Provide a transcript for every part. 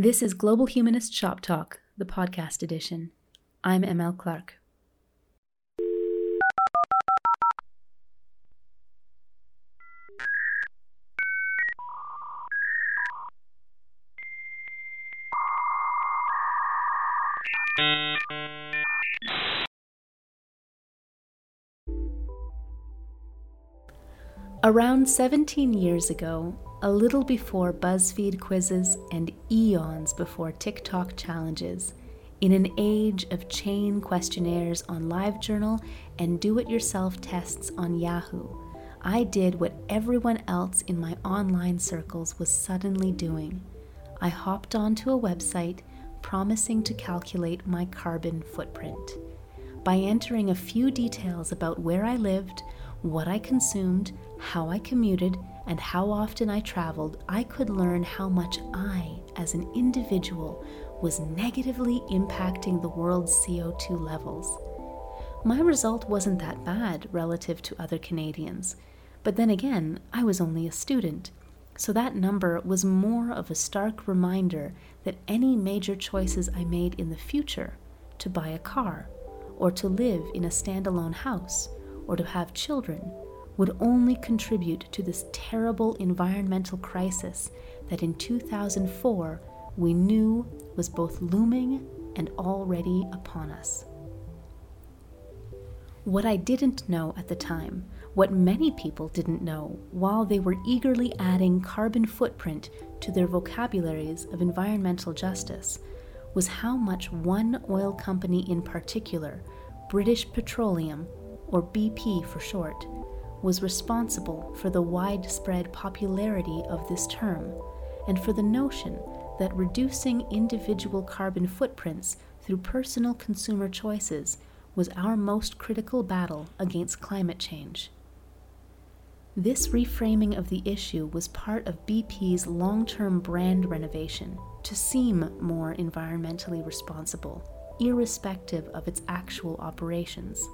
This is Global Humanist Shop Talk, the podcast edition. I'm ML Clark. Around 17 years ago, a little before BuzzFeed quizzes and eons before TikTok challenges, in an age of chain questionnaires on LiveJournal and do it yourself tests on Yahoo, I did what everyone else in my online circles was suddenly doing. I hopped onto a website promising to calculate my carbon footprint. By entering a few details about where I lived, what I consumed, how I commuted, and how often I traveled, I could learn how much I, as an individual, was negatively impacting the world's CO2 levels. My result wasn't that bad relative to other Canadians, but then again, I was only a student, so that number was more of a stark reminder that any major choices I made in the future to buy a car, or to live in a standalone house, or to have children would only contribute to this terrible environmental crisis that in 2004 we knew was both looming and already upon us. What I didn't know at the time, what many people didn't know while they were eagerly adding carbon footprint to their vocabularies of environmental justice, was how much one oil company in particular, British Petroleum, or BP for short, was responsible for the widespread popularity of this term and for the notion that reducing individual carbon footprints through personal consumer choices was our most critical battle against climate change. This reframing of the issue was part of BP's long term brand renovation to seem more environmentally responsible, irrespective of its actual operations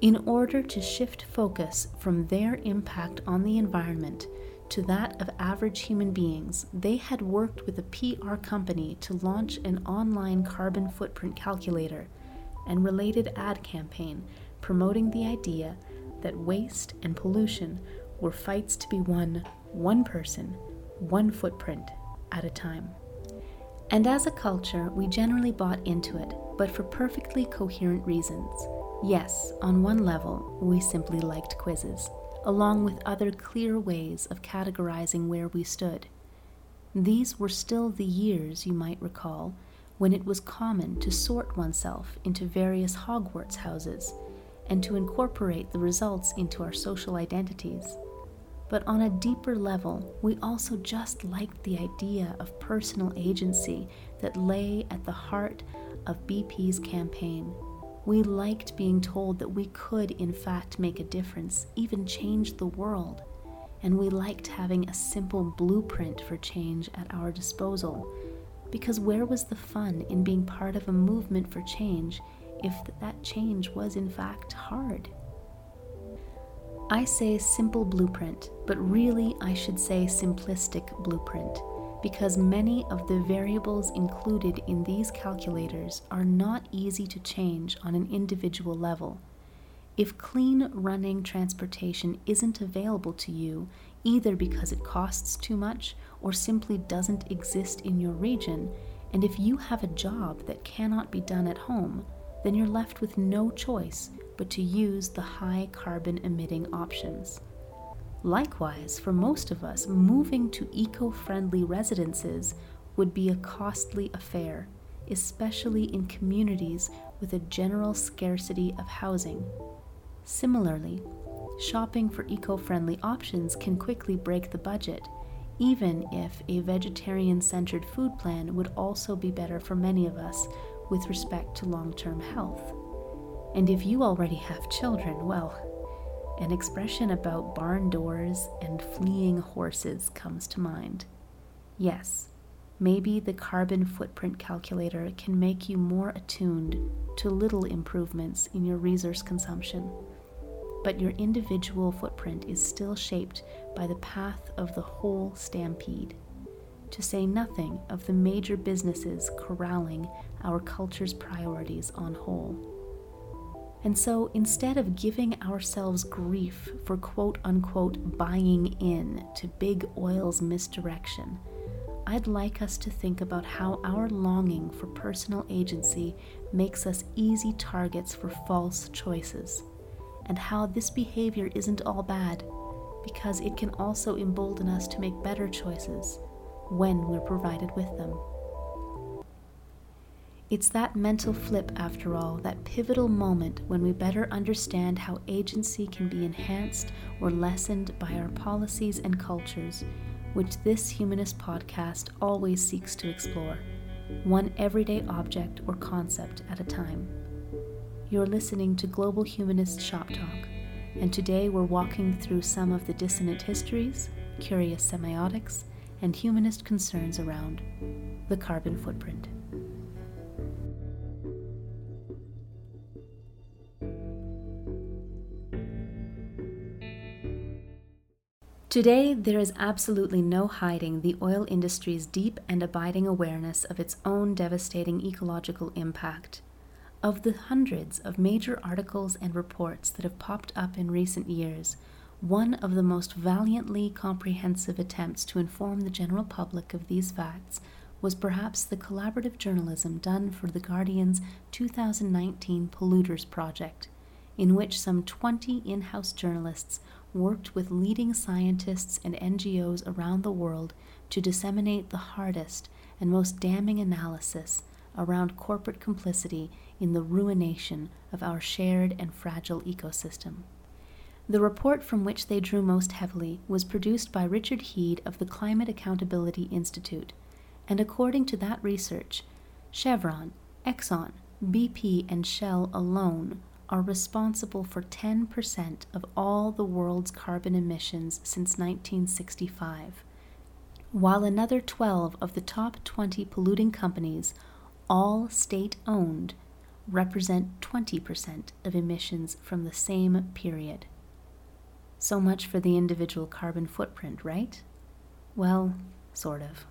in order to shift focus from their impact on the environment to that of average human beings, they had worked with a PR company to launch an online carbon footprint calculator and related ad campaign promoting the idea that waste and pollution were fights to be won one person, one footprint at a time. And as a culture, we generally bought into it, but for perfectly coherent reasons. Yes, on one level, we simply liked quizzes, along with other clear ways of categorizing where we stood. These were still the years, you might recall, when it was common to sort oneself into various Hogwarts houses and to incorporate the results into our social identities. But on a deeper level, we also just liked the idea of personal agency that lay at the heart of BP's campaign we liked being told that we could, in fact, make a difference, even change the world. And we liked having a simple blueprint for change at our disposal. Because where was the fun in being part of a movement for change if that change was, in fact, hard? I say simple blueprint, but really I should say simplistic blueprint because many of the variables included in these calculators are not easy to change on an individual level. If clean running transportation isn't available to you, either because it costs too much or simply doesn't exist in your region, and if you have a job that cannot be done at home, then you're left with no choice but to use the high carbon emitting options. Likewise, for most of us, moving to eco friendly residences would be a costly affair, especially in communities with a general scarcity of housing. Similarly, shopping for eco friendly options can quickly break the budget, even if a vegetarian centered food plan would also be better for many of us with respect to long term health. And if you already have children, well, an expression about barn doors and fleeing horses comes to mind. Yes, maybe the carbon footprint calculator can make you more attuned to little improvements in your resource consumption. But your individual footprint is still shaped by the path of the whole stampede. to say nothing of the major businesses corralling our culture's priorities on whole. And so instead of giving ourselves grief for quote unquote buying in to big oil's misdirection, I'd like us to think about how our longing for personal agency makes us easy targets for false choices, and how this behavior isn't all bad, because it can also embolden us to make better choices when we're provided with them. It's that mental flip, after all, that pivotal moment when we better understand how agency can be enhanced or lessened by our policies and cultures, which this humanist podcast always seeks to explore, one everyday object or concept at a time. You're listening to Global Humanist Shop Talk, and today we're walking through some of the dissonant histories, curious semiotics, and humanist concerns around the carbon footprint. Today, there is absolutely no hiding the oil industry's deep and abiding awareness of its own devastating ecological impact. Of the hundreds of major articles and reports that have popped up in recent years, one of the most valiantly comprehensive attempts to inform the general public of these facts was perhaps the collaborative journalism done for The Guardian's 2019 Polluters Project, in which some 20 in house journalists worked with leading scientists and NGOs around the world to disseminate the hardest and most damning analysis around corporate complicity in the ruination of our shared and fragile ecosystem. The report from which they drew most heavily was produced by Richard Head of the Climate Accountability Institute, and according to that research, Chevron, Exxon, BP, and Shell alone are responsible for 10% of all the world's carbon emissions since 1965, while another 12 of the top 20 polluting companies, all state owned, represent 20% of emissions from the same period. So much for the individual carbon footprint, right? Well, sort of.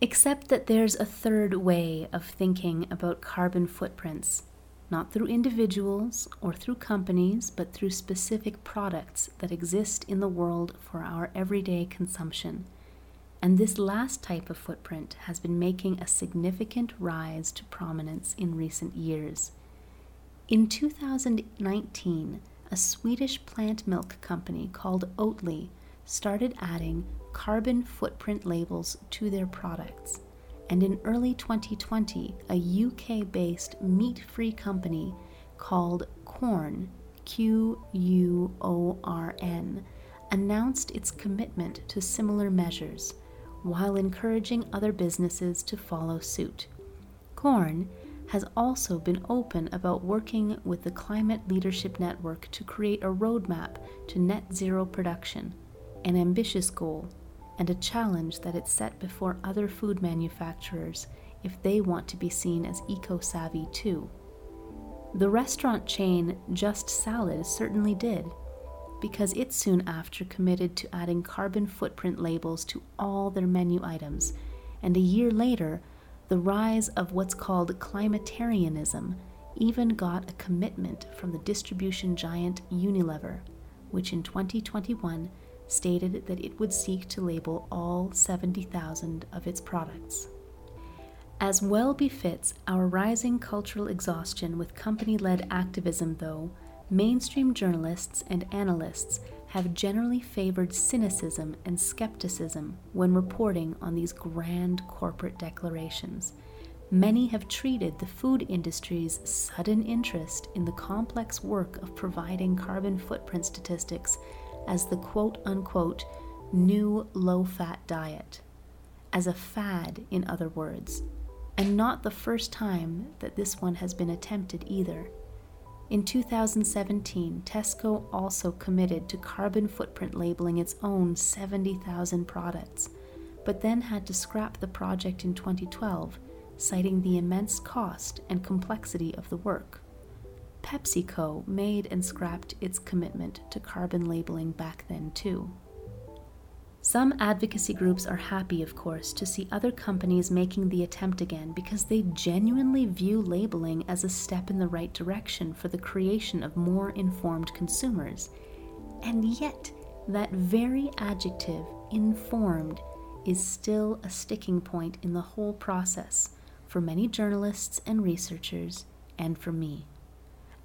Except that there's a third way of thinking about carbon footprints, not through individuals or through companies, but through specific products that exist in the world for our everyday consumption. And this last type of footprint has been making a significant rise to prominence in recent years. In 2019, a Swedish plant milk company called Oatly started adding carbon footprint labels to their products. And in early 2020, a UK based meat free company called Quorn, Q U O R N, announced its commitment to similar measures while encouraging other businesses to follow suit. Quorn has also been open about working with the Climate Leadership Network to create a roadmap to net zero production, an ambitious goal and a challenge that it set before other food manufacturers if they want to be seen as eco savvy too. The restaurant chain Just Salad certainly did, because it soon after committed to adding carbon footprint labels to all their menu items, and a year later, the rise of what's called climatarianism even got a commitment from the distribution giant Unilever, which in 2021 stated that it would seek to label all 70,000 of its products. As well befits our rising cultural exhaustion with company led activism, though, mainstream journalists and analysts have generally favored cynicism and skepticism when reporting on these grand corporate declarations. Many have treated the food industry's sudden interest in the complex work of providing carbon footprint statistics as the quote unquote new low fat diet, as a fad, in other words, and not the first time that this one has been attempted either. In 2017, Tesco also committed to carbon footprint labeling its own 70,000 products, but then had to scrap the project in 2012, citing the immense cost and complexity of the work. PepsiCo made and scrapped its commitment to carbon labeling back then, too. Some advocacy groups are happy, of course, to see other companies making the attempt again because they genuinely view labeling as a step in the right direction for the creation of more informed consumers. And yet, that very adjective, informed, is still a sticking point in the whole process for many journalists and researchers, and for me.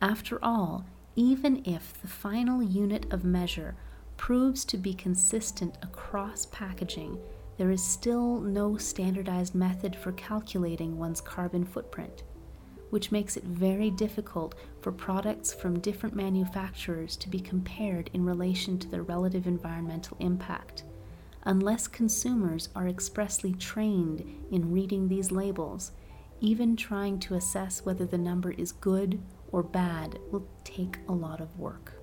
After all, even if the final unit of measure proves to be consistent across packaging, there is still no standardized method for calculating one's carbon footprint, which makes it very difficult for products from different manufacturers to be compared in relation to their relative environmental impact. Unless consumers are expressly trained in reading these labels, even trying to assess whether the number is good or bad will take a lot of work.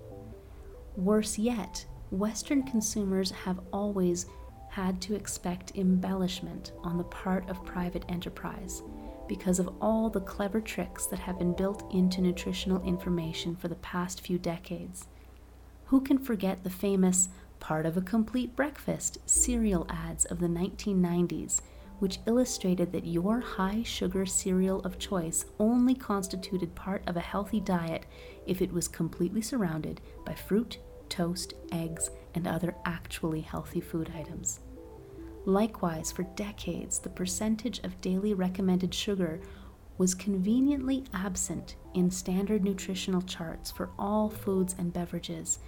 Worse yet, Western consumers have always had to expect embellishment on the part of private enterprise because of all the clever tricks that have been built into nutritional information for the past few decades. Who can forget the famous part of a complete breakfast cereal ads of the 1990s, which illustrated that your high sugar cereal of choice only constituted part of a healthy diet if it was completely surrounded by fruit, toast, eggs, and other actually healthy food items. Likewise, for decades, the percentage of daily recommended sugar was conveniently absent in standard nutritional charts for all foods and beverages.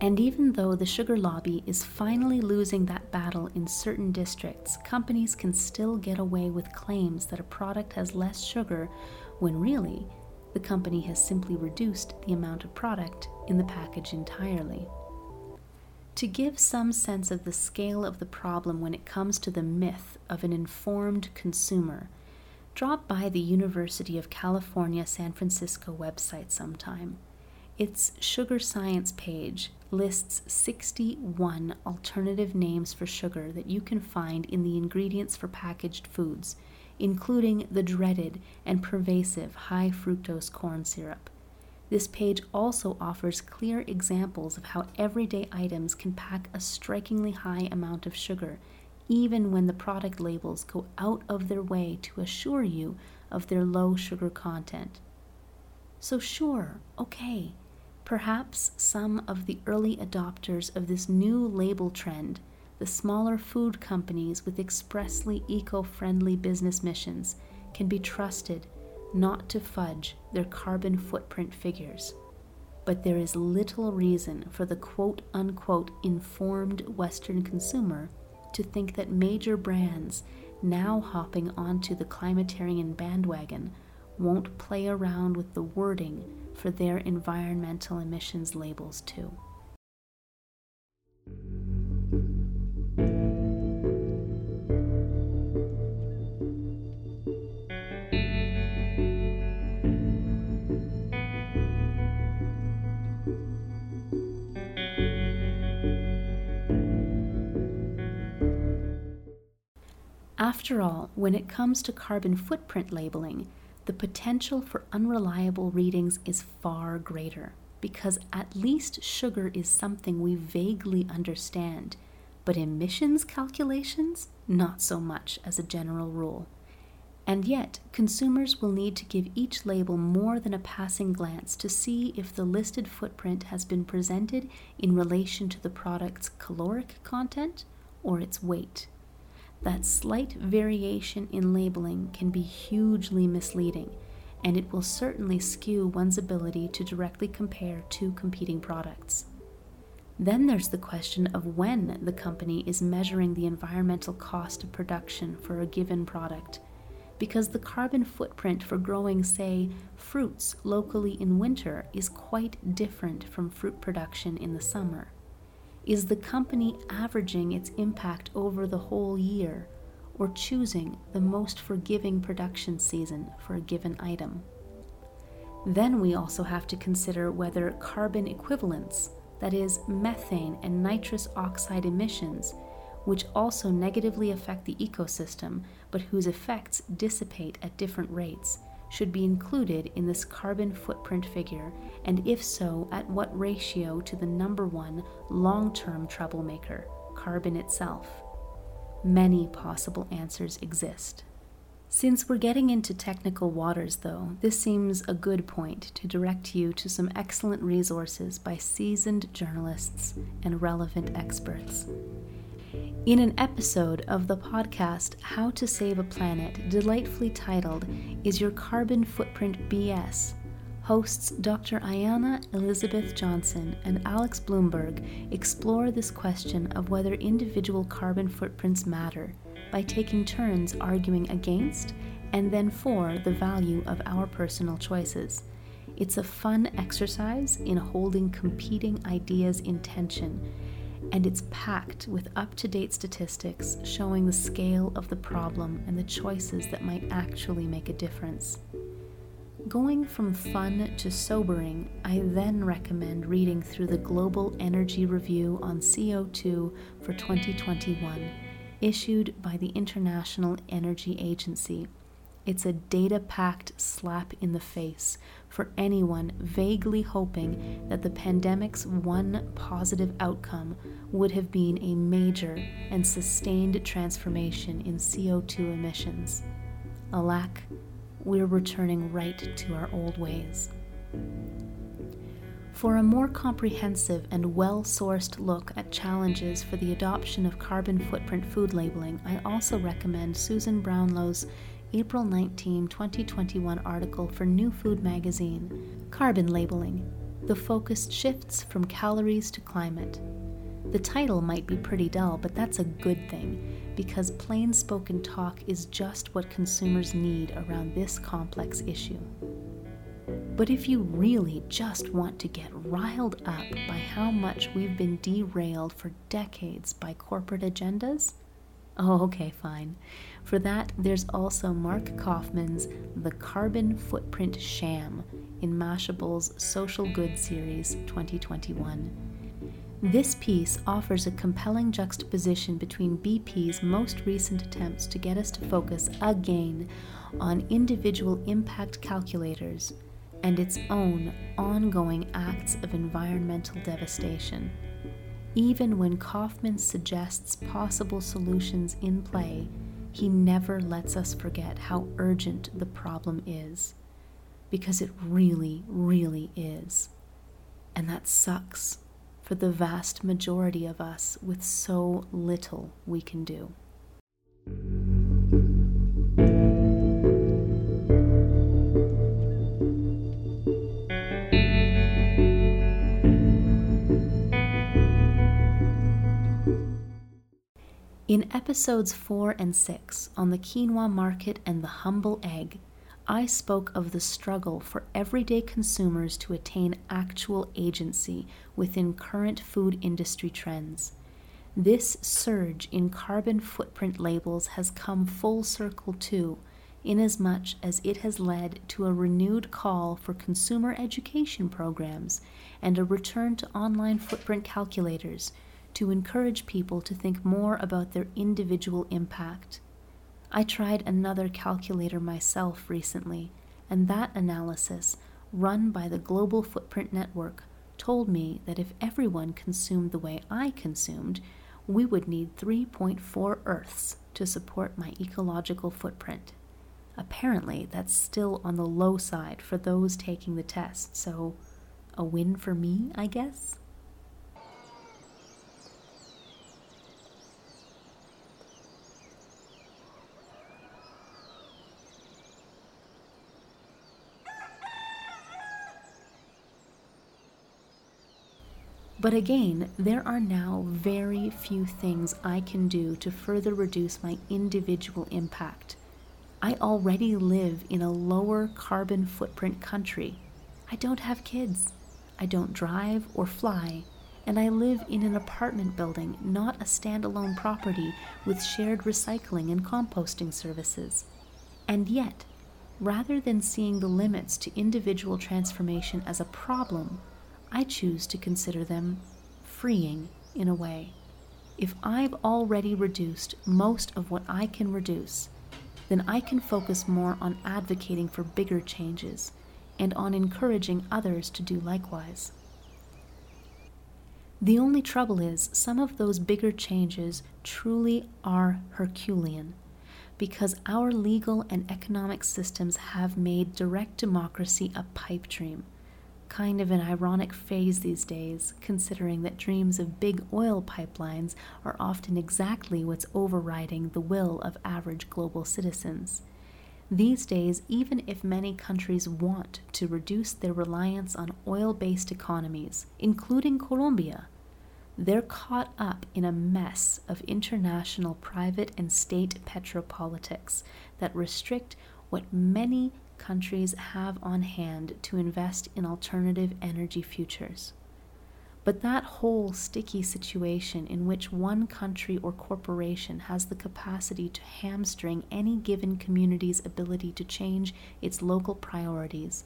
And even though the sugar lobby is finally losing that battle in certain districts, companies can still get away with claims that a product has less sugar when really the company has simply reduced the amount of product in the package entirely. To give some sense of the scale of the problem when it comes to the myth of an informed consumer, drop by the University of California San Francisco website sometime. Its sugar science page lists 61 alternative names for sugar that you can find in the ingredients for packaged foods including the dreaded and pervasive high fructose corn syrup. This page also offers clear examples of how everyday items can pack a strikingly high amount of sugar, even when the product labels go out of their way to assure you of their low sugar content. So, sure, okay, perhaps some of the early adopters of this new label trend the smaller food companies with expressly eco friendly business missions can be trusted not to fudge their carbon footprint figures. But there is little reason for the quote unquote informed Western consumer to think that major brands now hopping onto the climatarian bandwagon won't play around with the wording for their environmental emissions labels too. After all, when it comes to carbon footprint labeling, the potential for unreliable readings is far greater because at least sugar is something we vaguely understand, but emissions calculations, not so much as a general rule. And yet, consumers will need to give each label more than a passing glance to see if the listed footprint has been presented in relation to the product's caloric content or its weight that slight variation in labeling can be hugely misleading, and it will certainly skew one's ability to directly compare two competing products. Then there's the question of when the company is measuring the environmental cost of production for a given product, because the carbon footprint for growing, say, fruits locally in winter is quite different from fruit production in the summer. Is the company averaging its impact over the whole year or choosing the most forgiving production season for a given item? Then we also have to consider whether carbon equivalents, that is, methane and nitrous oxide emissions, which also negatively affect the ecosystem but whose effects dissipate at different rates, should be included in this carbon footprint figure, and if so, at what ratio to the number one long term troublemaker, carbon itself? Many possible answers exist. Since we're getting into technical waters, though, this seems a good point to direct you to some excellent resources by seasoned journalists and relevant experts. In an episode of the podcast How to Save a Planet, delightfully titled Is Your Carbon Footprint BS? hosts Dr. Ayana Elizabeth Johnson and Alex Blumberg explore this question of whether individual carbon footprints matter by taking turns arguing against and then for the value of our personal choices. It's a fun exercise in holding competing ideas in tension and it's packed with up to date statistics showing the scale of the problem and the choices that might actually make a difference. Going from fun to sobering, I then recommend reading through the Global Energy Review on CO2 for 2021, issued by the International Energy Agency it's a data packed slap in the face for anyone vaguely hoping that the pandemic's one positive outcome would have been a major and sustained transformation in CO2 emissions. Alack, we're returning right to our old ways. For a more comprehensive and well sourced look at challenges for the adoption of carbon footprint food labeling, I also recommend Susan Brownlow's April 19, 2021 article for New Food magazine Carbon Labeling The Focus Shifts from Calories to Climate. The title might be pretty dull, but that's a good thing because plain spoken talk is just what consumers need around this complex issue. But if you really just want to get riled up by how much we've been derailed for decades by corporate agendas, oh, okay, fine. For that, there's also Mark Kaufman's The Carbon Footprint Sham in Mashable's Social Good Series 2021. This piece offers a compelling juxtaposition between BP's most recent attempts to get us to focus again on individual impact calculators and its own ongoing acts of environmental devastation. Even when Kaufman suggests possible solutions in play, he never lets us forget how urgent the problem is. Because it really, really is. And that sucks for the vast majority of us with so little we can do. Episodes 4 and 6 on the quinoa market and the humble egg, I spoke of the struggle for everyday consumers to attain actual agency within current food industry trends. This surge in carbon footprint labels has come full circle too, inasmuch as it has led to a renewed call for consumer education programs and a return to online footprint calculators to encourage people to think more about their individual impact. I tried another calculator myself recently, and that analysis, run by the Global Footprint Network, told me that if everyone consumed the way I consumed, we would need 3.4 Earths to support my ecological footprint. Apparently, that's still on the low side for those taking the test, so a win for me, I guess? But again, there are now very few things I can do to further reduce my individual impact. I already live in a lower carbon footprint country. I don't have kids. I don't drive or fly. And I live in an apartment building, not a standalone property with shared recycling and composting services. And yet, rather than seeing the limits to individual transformation as a problem, I choose to consider them freeing in a way. If I've already reduced most of what I can reduce, then I can focus more on advocating for bigger changes and on encouraging others to do likewise. The only trouble is, some of those bigger changes truly are Herculean, because our legal and economic systems have made direct democracy a pipe dream. Kind of an ironic phase these days, considering that dreams of big oil pipelines are often exactly what's overriding the will of average global citizens. These days, even if many countries want to reduce their reliance on oil based economies, including Colombia, they're caught up in a mess of international private and state petropolitics that restrict what many countries have on hand to invest in alternative energy futures. But that whole sticky situation in which one country or corporation has the capacity to hamstring any given community's ability to change its local priorities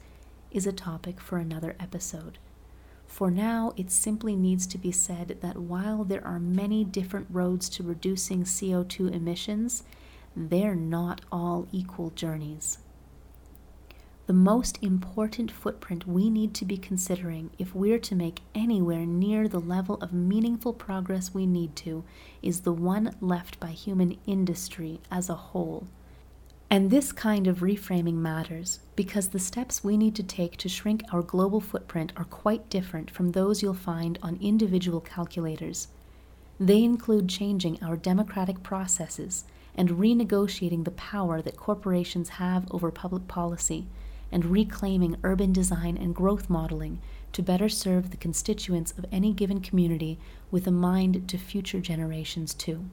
is a topic for another episode. For now, it simply needs to be said that while there are many different roads to reducing CO2 emissions, they're not all equal journeys the most important footprint we need to be considering if we're to make anywhere near the level of meaningful progress we need to is the one left by human industry as a whole. And this kind of reframing matters because the steps we need to take to shrink our global footprint are quite different from those you'll find on individual calculators. They include changing our democratic processes and renegotiating the power that corporations have over public policy and reclaiming urban design and growth modeling to better serve the constituents of any given community with a mind to future generations too.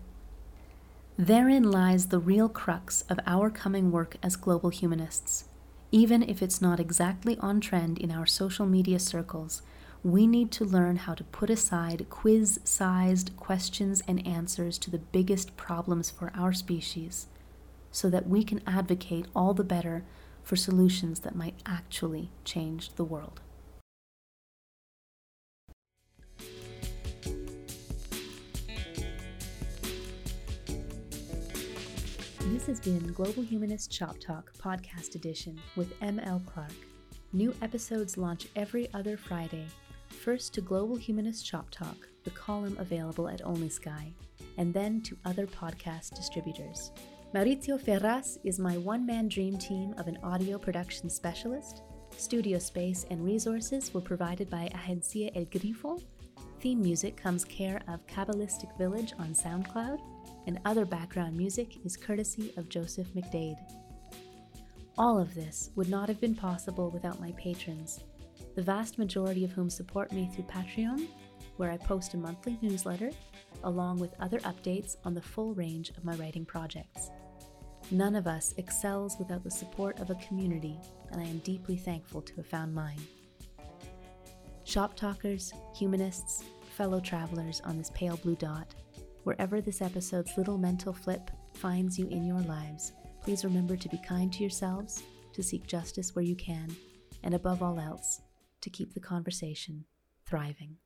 Therein lies the real crux of our coming work as global humanists. Even if it's not exactly on trend in our social media circles, we need to learn how to put aside quiz sized questions and answers to the biggest problems for our species so that we can advocate all the better for solutions that might actually change the world. This has been Global Humanist Shop Talk Podcast Edition with M.L. Clark. New episodes launch every other Friday. First to Global Humanist Shop Talk, the column available at Only Sky, and then to other podcast distributors. Maurizio Ferraz is my one man dream team of an audio production specialist. Studio space and resources were provided by Agencia El Grifo. Theme music comes care of Kabbalistic Village on SoundCloud, and other background music is courtesy of Joseph McDade. All of this would not have been possible without my patrons, the vast majority of whom support me through Patreon, where I post a monthly newsletter along with other updates on the full range of my writing projects. None of us excels without the support of a community, and I am deeply thankful to have found mine. Shop talkers, humanists, fellow travelers on this pale blue dot, wherever this episode's little mental flip finds you in your lives, please remember to be kind to yourselves, to seek justice where you can, and above all else, to keep the conversation thriving.